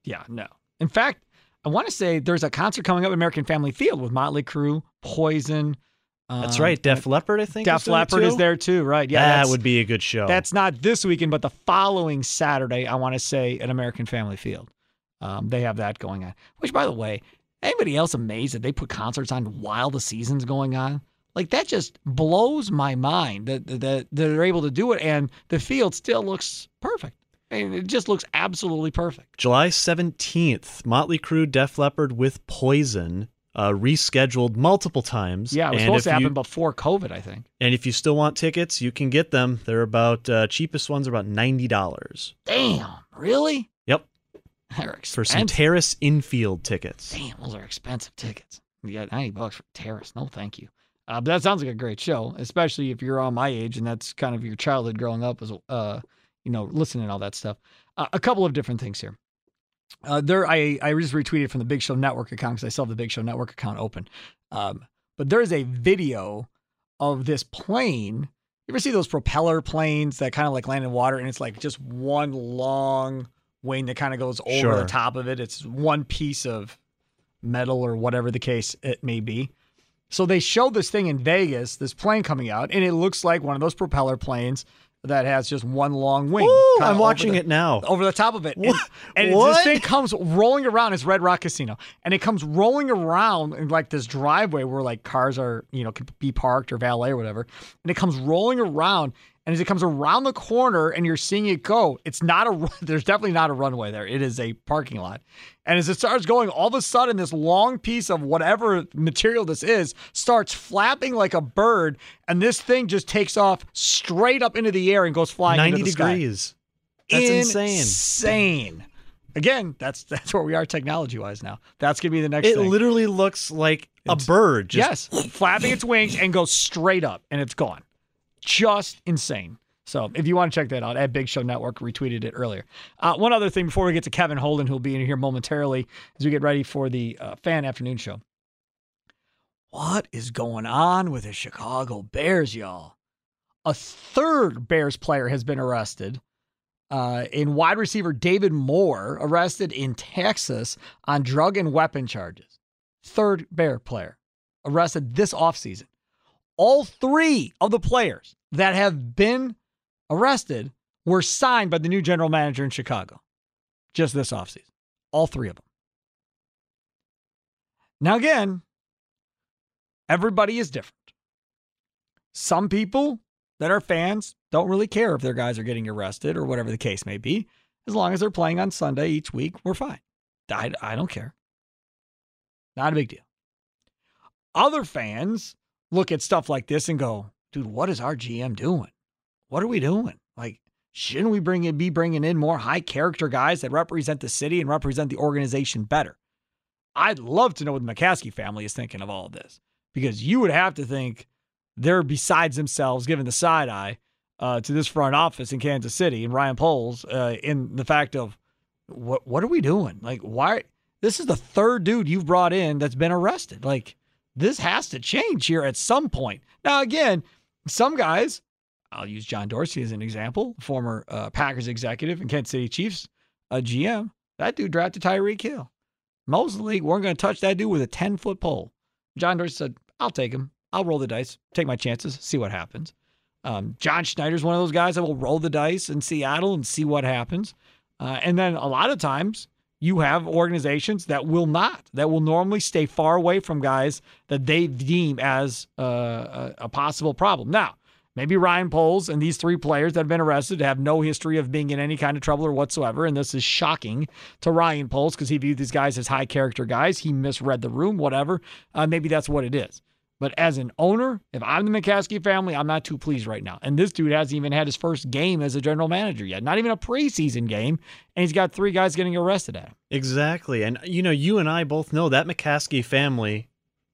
Yeah, no. In fact, I want to say there's a concert coming up at American Family Field with Motley Crue, Poison. That's um, right. Def Leppard, I think. Def is Leppard is there too, right? Yeah, that would be a good show. That's not this weekend, but the following Saturday, I want to say at American Family Field. Um, they have that going on. Which, by the way, anybody else amazed that they put concerts on while the season's going on? Like that just blows my mind that that, that they're able to do it, and the field still looks perfect. Mean, it just looks absolutely perfect. July 17th, Motley Crue, Def Leppard with Poison, uh, rescheduled multiple times. Yeah, it was and supposed to if you- happen before COVID, I think. And if you still want tickets, you can get them. They're about uh, cheapest ones are about ninety dollars. Damn, really? Yep, They're for some terrace infield tickets. Damn, those are expensive tickets. You got 90 bucks for Terrace. No, thank you. Uh, but that sounds like a great show, especially if you're on my age and that's kind of your childhood growing up, as uh, you know, listening to all that stuff. Uh, a couple of different things here. Uh, there, I I just retweeted from the Big Show Network account because I still have the Big Show Network account open. Um, but there is a video of this plane. You ever see those propeller planes that kind of like land in water and it's like just one long wing that kind of goes over Sure. the top of it? It's one piece of metal or whatever the case it may be. So they showed this thing in Vegas, this plane coming out, and it looks like one of those propeller planes that has just one long wing. Ooh, I'm watching the- it now. over the top of it. And, What? and it- What? this thing comes rolling around. It's Red Rock Casino, and it comes rolling around in like this driveway where like cars are, you know, could be parked or valet or whatever. And it comes rolling around, and as it comes around the corner, and you're seeing it go, it's not a. There's definitely not a runway there. It is a parking lot. And as it starts going, all of a sudden, this long piece of whatever material this is starts flapping like a bird, and this thing just takes off straight up into the air and goes flying 90 into the sky degrees. That's insane. insane. Again, that's that's where we are technology wise now. That's gonna be the next It thing. literally looks like a bird. Just yes, flapping its wings and goes straight up, and it's gone. Just insane. So if you want to check that out, at Big Show Network retweeted it earlier. Uh, one other thing before we get to Kevin Holden, who'll be in here momentarily as we get ready for the uh, fan afternoon show. What is going on with the Chicago Bears, y'all? A third Bears player has been arrested. Uh, in wide receiver David Moore, arrested in Texas on drug and weapon charges. Third Bear player arrested this offseason. All three of the players that have been arrested were signed by the new general manager in Chicago just this offseason. All three of them. Now, again, everybody is different. Some people that are fans don't really care if their guys are getting arrested or whatever the case may be. As long as they're playing on Sunday each week, we're fine. I, I don't care. Not a big deal. Other fans look at stuff like this and go, dude, what is our GM doing? What are we doing? Like, shouldn't we bring in, be bringing in more high character guys that represent the city and represent the organization better? I'd love to know what the McCaskey family is thinking of all of this because you would have to think they're besides themselves giving the side eye uh, to this front office in Kansas City and Ryan Poles uh, in the fact of what what are we doing? Like, why? This is the third dude you've brought in that's been arrested. Like, this has to change here at some point. Now, again, some guys, I'll use John Dorsey as an example, former uh, Packers executive and Kansas City Chiefs GM. That dude drafted Tyreek Hill. Most of the league weren't going to touch that dude with a 10 foot pole. John Dorsey said, I'll take him. I'll roll the dice, take my chances, see what happens. Um, John Schneider's one of those guys that will roll the dice in Seattle and see what happens. Uh, and then a lot of times you have organizations that will not, that will normally stay far away from guys that they deem as uh, a, possible problem. Now, maybe Ryan Poles and these three players that have been arrested have no history of being in any kind of trouble or whatsoever. And this is shocking to Ryan Poles because he viewed these guys as high character guys. He misread the room, whatever. Uh, maybe that's what it is. But as an owner, if I'm the McCaskey family, I'm not too pleased right now. And this dude hasn't even had his first game as a general manager yet, not even a preseason game. And he's got three guys getting arrested at him. Exactly. And, you know, you and I both know that McCaskey family,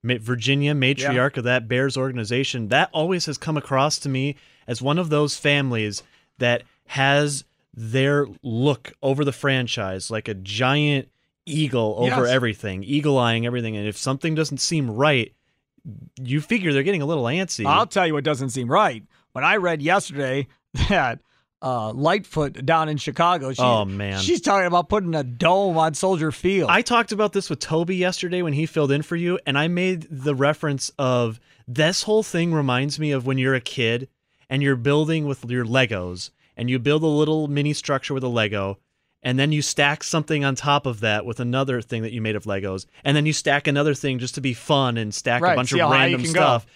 Virginia matriarch of that Bears organization, that always has come across to me as one of those families that has their look over the franchise like a giant eagle over Yes. everything, eagle eyeing everything. And if something doesn't seem right, you figure they're getting a little antsy. I'll tell you what doesn't seem right. When I read yesterday that uh, Lightfoot down in Chicago, she, Oh, man. she's talking about putting a dome on Soldier Field. I talked about this with Toby yesterday when he filled in for you, and I made the reference of this whole thing reminds me of when you're a kid and you're building with your Legos and you build a little mini structure with a Lego, and then you stack something on top of that with another thing that you made of Legos, and then you stack another thing just to be fun and stack Right, a bunch of how high you random can go. stuff.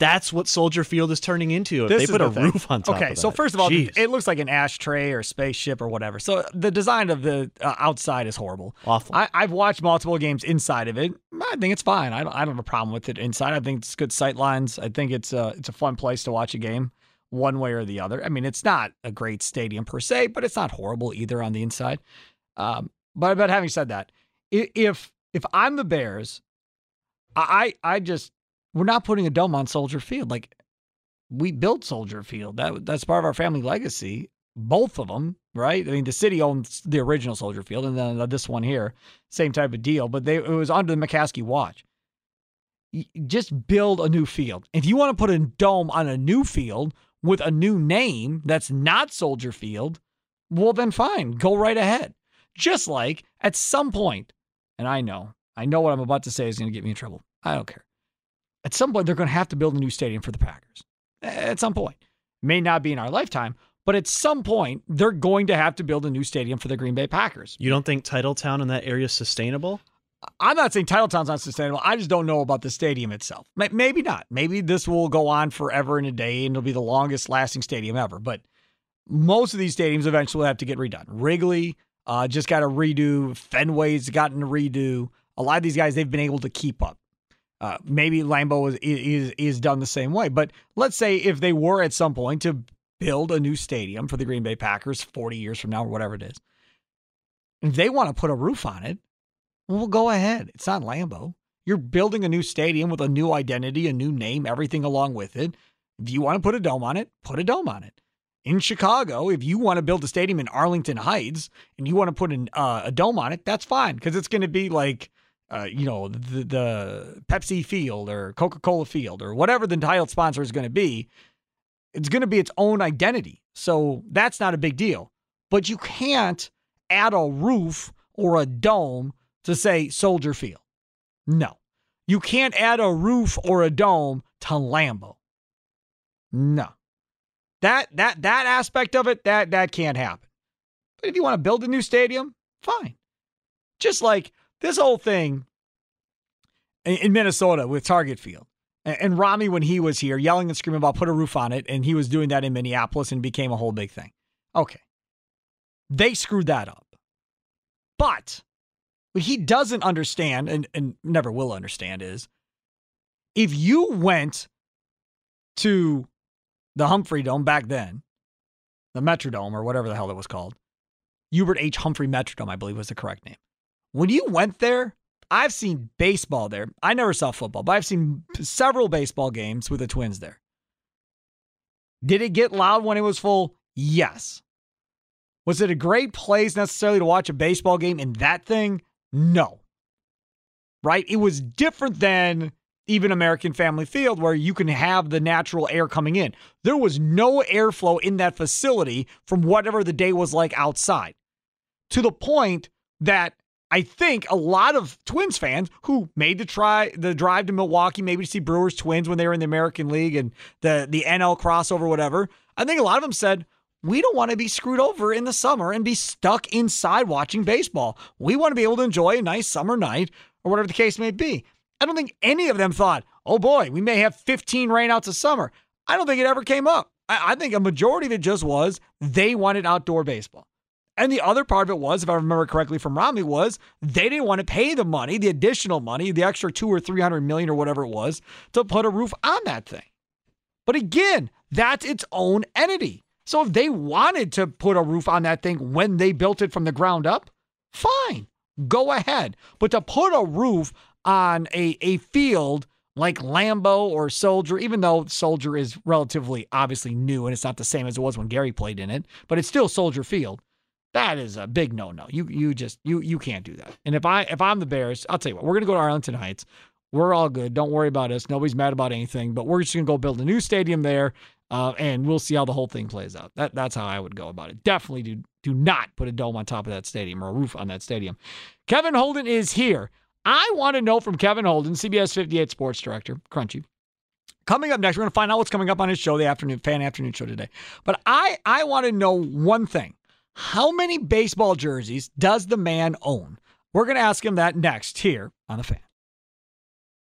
That's what Soldier Field is turning into. They put the a thing. roof on top Okay, so first of all, Jeez. it looks like an ashtray or spaceship or whatever. So the design of the uh, outside is horrible. Awful. I, I've watched multiple games inside of it. I think it's fine. I don't, I don't have a problem with it inside. I think it's good sight lines. I think it's a, it's a fun place to watch a game one way or the other. I mean, it's not a great stadium per se, but it's not horrible either on the inside. Um, but but having said that, if if I'm the Bears, I I just we're not putting a dome on Soldier Field. Like we built Soldier Field. That that's part of our family legacy. Both of them, right? I mean, the city owns the original Soldier Field, and then this one here, same type of deal. But they it was under the McCaskey watch. Just build a new field. If you want to put a dome on a new field with a new name that's not Soldier Field, well then fine, go right ahead. Just like at some point, and I know I know what I'm about to say is going to get me in trouble. I don't care. At some point, they're going to have to build a new stadium for the Packers. At some point. May not be in our lifetime, but at some point, they're going to have to build a new stadium for the Green Bay Packers. You don't think Titletown in that area is sustainable? I'm not saying Titletown's not sustainable. I just don't know about the stadium itself. Maybe not. Maybe this will go on forever and a day and it'll be the longest lasting stadium ever. But most of these stadiums eventually have to get redone. Wrigley uh, just got a redo. Fenway's gotten a redo. A lot of these guys, they've been able to keep up. Uh, maybe Lambeau is, is is done the same way. But let's say if they were at some point to build a new stadium for the Green Bay Packers 40 years from now or whatever it is, if they want to put a roof on it, well, go ahead. It's not Lambeau. You're building a new stadium with a new identity, a new name, everything along with it. If you want to put a dome on it, put a dome on it. In Chicago, if you want to build a stadium in Arlington Heights and you want to put an, uh, a dome on it, that's fine because it's going to be like, uh, you know, the, the Pepsi Field or Coca Cola Field or whatever the title sponsor is going to be. It's going to be its own identity. So that's not a big deal. But you can't add a roof or a dome to say Soldier Field. No. You can't add a roof or a dome to Lambeau. No. That that that aspect of it, that that can't happen. But if you want to build a new stadium, fine. Just like this whole thing in Minnesota with Target Field. And Rami, when he was here, yelling and screaming about put a roof on it, and he was doing that in Minneapolis and became a whole big thing. Okay. They screwed that up. But what he doesn't understand and, and never will understand is if you went to the Humphrey Dome back then, the Metrodome or whatever the hell it was called, Hubert H. Humphrey Metrodome, I believe was the correct name. When you went there, I've seen baseball there. I never saw football, but I've seen several baseball games with the Twins there. Did it get loud when it was full? Yes. Was it a great place necessarily to watch a baseball game in that thing? No. Right? It was different than even American Family Field, where you can have the natural air coming in. There was no airflow in that facility from whatever the day was like outside, to the point that I think a lot of Twins fans who made the try the drive to Milwaukee, maybe to see Brewers Twins when they were in the American League and the the NL crossover, whatever. I think a lot of them said, we don't want to be screwed over in the summer and be stuck inside watching baseball. We want to be able to enjoy a nice summer night or whatever the case may be. I don't think any of them thought, oh boy, we may have 15 rainouts of summer. I don't think it ever came up. I, I think a majority of it just was they wanted outdoor baseball. And the other part of it was, if I remember correctly from Romney, was they didn't want to pay the money, the additional money, the extra two or three hundred million or whatever it was, to put a roof on that thing. But again, that's its own entity. So if they wanted to put a roof on that thing when they built it from the ground up, fine, go ahead. But to put a roof on a, a field like Lambeau or Soldier, even though Soldier is relatively obviously new and it's not the same as it was when Gary played in it, but it's still Soldier Field. That is a big no-no. You you just you you can't do that. And if I if I'm the Bears, I'll tell you what, we're gonna go to Arlington Heights. We're all good. Don't worry about us. Nobody's mad about anything. But we're just gonna go build a new stadium there uh, and we'll see how the whole thing plays out. That that's how I would go about it. Definitely do do not put a dome on top of that stadium or a roof on that stadium. Kevin Holden is here. I want to know from Kevin Holden, CBS 58 sports director, Crunchy. Coming up next, we're going to find out what's coming up on his show, the afternoon fan afternoon show today. But I I want to know one thing: How many baseball jerseys does the man own? We're going to ask him that next here on the fan.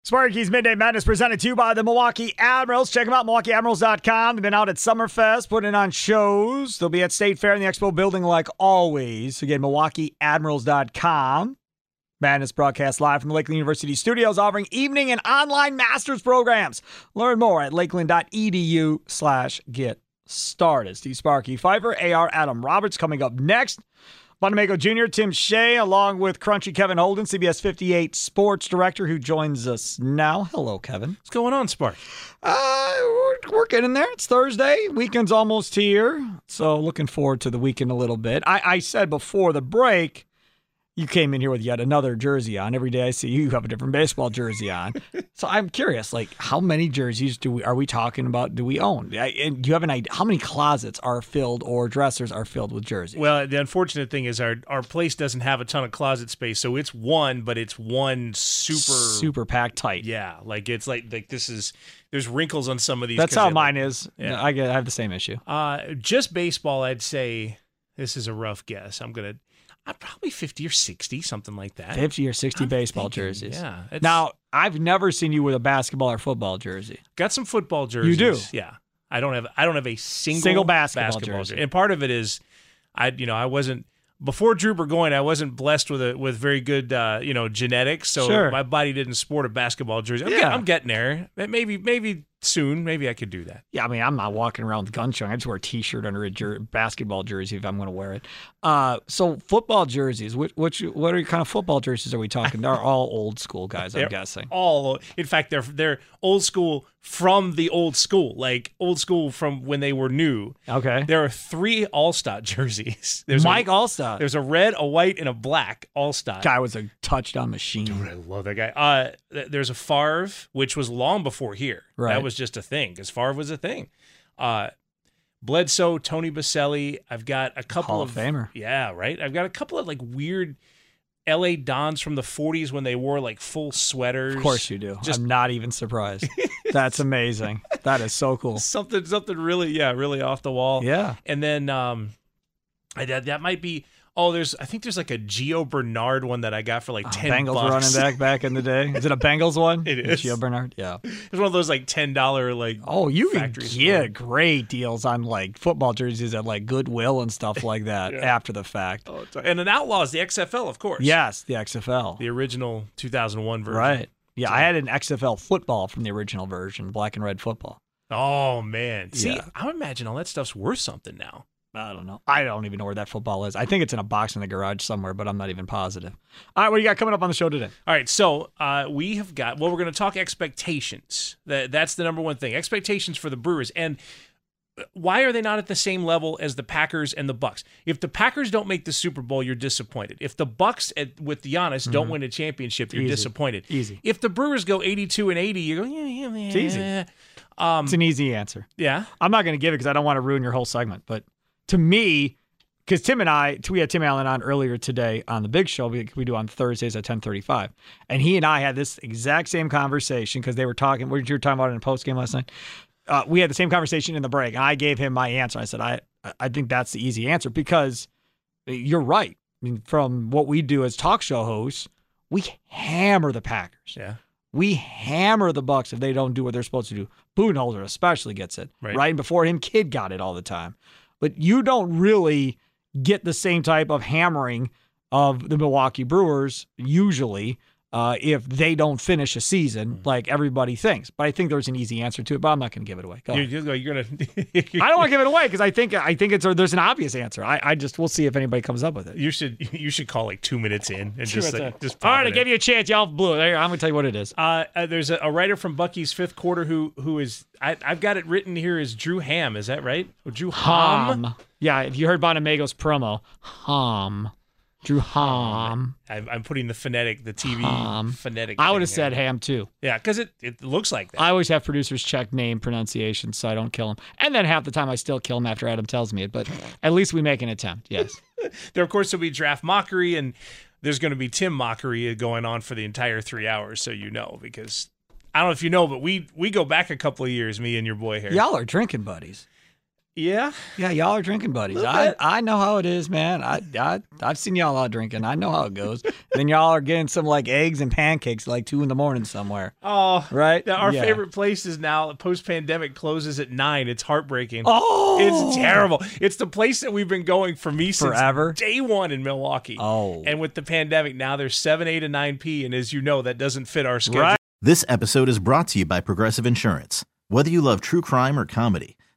Sparky's Midday Madness presented to you by the Milwaukee Admirals. Check them out, MilwaukeeAdmirals.com. They've been out at Summerfest, putting on shows. They'll be at State Fair in the Expo building like always. Again, MilwaukeeAdmirals.com. Madness broadcast live from the Lakeland University studios, offering evening and online master's programs. Learn more at lakeland.edu slash get started. Steve Sparky Pfeiffer, AR Adam Roberts coming up next. Bonamego Jr., Tim Shea, along with Crunchy Kevin Holden, CBS 58 sports director, who joins us now. Hello, Kevin. What's going on, Spark? Uh, we're, we're getting there. It's Thursday. Weekend's almost here. So looking forward to the weekend a little bit. I, I said before the break, you came in here with yet another jersey on. Every day I see you, you have a different baseball jersey on. so I'm curious, like, how many jerseys do we are we talking about? Do we own? I, and do you have an idea? How many closets are filled or dressers are filled with jerseys? Well, the unfortunate thing is our our place doesn't have a ton of closet space, so it's one, but it's one super super packed tight. Yeah, like it's like like this is there's wrinkles on some of these. That's how mine is. Yeah. I get I have the same issue. Uh, just baseball, I'd say this is a rough guess. I'm gonna, probably fifty or sixty, something like that. 50 or 60 I'm baseball thinking, jerseys. Yeah. Now, I've never seen you with a basketball or football jersey. got some football jerseys. You do? Yeah. I don't have. I don't have a single, Single basketball jersey. And part of it is, I you know I wasn't before Drew Burgoyne. I wasn't blessed with a with very good uh, you know genetics, so Sure. my body didn't sport a basketball jersey. I'm, Yeah. get- I'm getting there. Maybe maybe soon. Maybe I could do that. Yeah, I mean, I'm not walking around with gun showing. I just wear a t-shirt under a jer- basketball jersey if I'm going to wear it. Uh, so football jerseys. Which, which, what are kind of football jerseys are we talking? They're all old school guys, I'm guessing. All in fact, they're they're old school from the old school, like old school from when they were new. Okay. There are three Alstott jerseys. There's Mike a, Alstott. There's a red, a white, and a black Alstott. Guy was a touchdown machine. I love that guy. Uh, there's a Favre, which was long before here. Right. That was just a thing because Favre was a thing. Uh, Bledsoe, Tony Boselli. I've got a couple Hall of of Famer. Yeah, right. I've got a couple of like weird L.A. Dons from the '40s when they wore like full sweaters. Of course you do. Just I'm not even surprised. That's amazing. That is so cool. something, something really, yeah, really off the wall. Yeah. And then um, I, that that might be. Oh, there's. I think there's like a Gio Bernard one that I got for like oh, ten Oh, Bengals bucks. running back back in the day. Is it a Bengals one? It is. Gio Bernard. Yeah. It's one of those like ten dollar like. Oh, you can get great deals on like football jerseys at like Goodwill and stuff like that Yeah. after the fact. Oh, and an Outlaws, the XFL, of course. Yes, the XFL. the original 2001 version. Right. Yeah, I had an XFL football from the original version, black and red football. Oh man. See, Yeah. I imagine all that stuff's worth something now. I don't know. I don't even know where that football is. I think it's in a box in the garage somewhere, but I'm not even positive. All right, what do you got coming up on the show today? All right, so uh, we have got. Well, we're going to talk expectations. That that's the number one thing. Expectations for the Brewers, and why are they not at the same level as the Packers and the Bucks? If the Packers don't make the Super Bowl, you're disappointed. If the Bucks at, with Giannis don't win a championship, you're Mm-hmm. Easy. disappointed. Easy. If the Brewers go 82 and 80, you go yeah, yeah, yeah. It's easy. Um, It's an easy answer. yeah. I'm not going to give it because I don't want to ruin your whole segment. But to me, because Tim and I, we had Tim Allen on earlier today on the Big Show. We, we do on Thursdays at 10:35, and he and I had this exact same conversation because they were talking. What you were talking about in the post game last night? Uh, we had the same conversation in the break, and I gave him my answer. I said, I I think that's the easy answer because you're right. I mean, from what we do as talk show hosts, we hammer the Packers. Yeah. We hammer the Bucks if they don't do what they're supposed to do. Budenholzer especially gets it. Right. right? And before him, Kidd got it all the time. But you don't really get the same type of hammering of the Milwaukee Brewers usually uh, if they don't finish a season like everybody thinks. But I think there's an easy answer to it, but I'm not going to give it away. Go You're, ahead. you're, you're gonna. I don't want to give it away because I think I think it's there's an obvious answer. I, I just we'll see if anybody comes up with it. You should you should call like two minutes in and just like, just all pop right, I in. gave you a chance. Y'all blew it. I'm going to tell you what it is. Uh, uh, there's a, a writer from Bucky's fifth quarter who who is I, I've got it written here as Drew Ham. Is that right? Or Drew Ham? Hom. Yeah, if you heard Bonamago's promo, Hom. Drew um, Hom. I'm, I'm putting the phonetic, the TV Ham. phonetic. I would have said ham too. yeah, because it, it looks like that. I always have producers check name pronunciation so I don't kill him. And then half the time I still kill him after Adam tells me it, but at least we make an attempt. Yes. there, of course, will be draft mockery, and there's going to be Tim mockery going on for the entire three hours, so you know because. I don't know if you know, but we we go back a couple of years, me and your boy here. y'all are drinking buddies. Yeah. Yeah, y'all are drinking buddies. I. I know how it is, man. I, I I've seen y'all out drinking. I know how it goes. then y'all are getting some like eggs and pancakes like two in the morning somewhere. Oh, Right? Our Yeah. favorite place is now post pandemic closes at nine. It's heartbreaking. Oh It's terrible. It's the place that we've been going for me since Forever? day one in Milwaukee. Oh. And with the pandemic, now there's 7, 8, and 9 P. And as you know, that doesn't fit our schedule. Right. This episode is brought to you by Progressive Insurance. Whether you love true crime or comedy,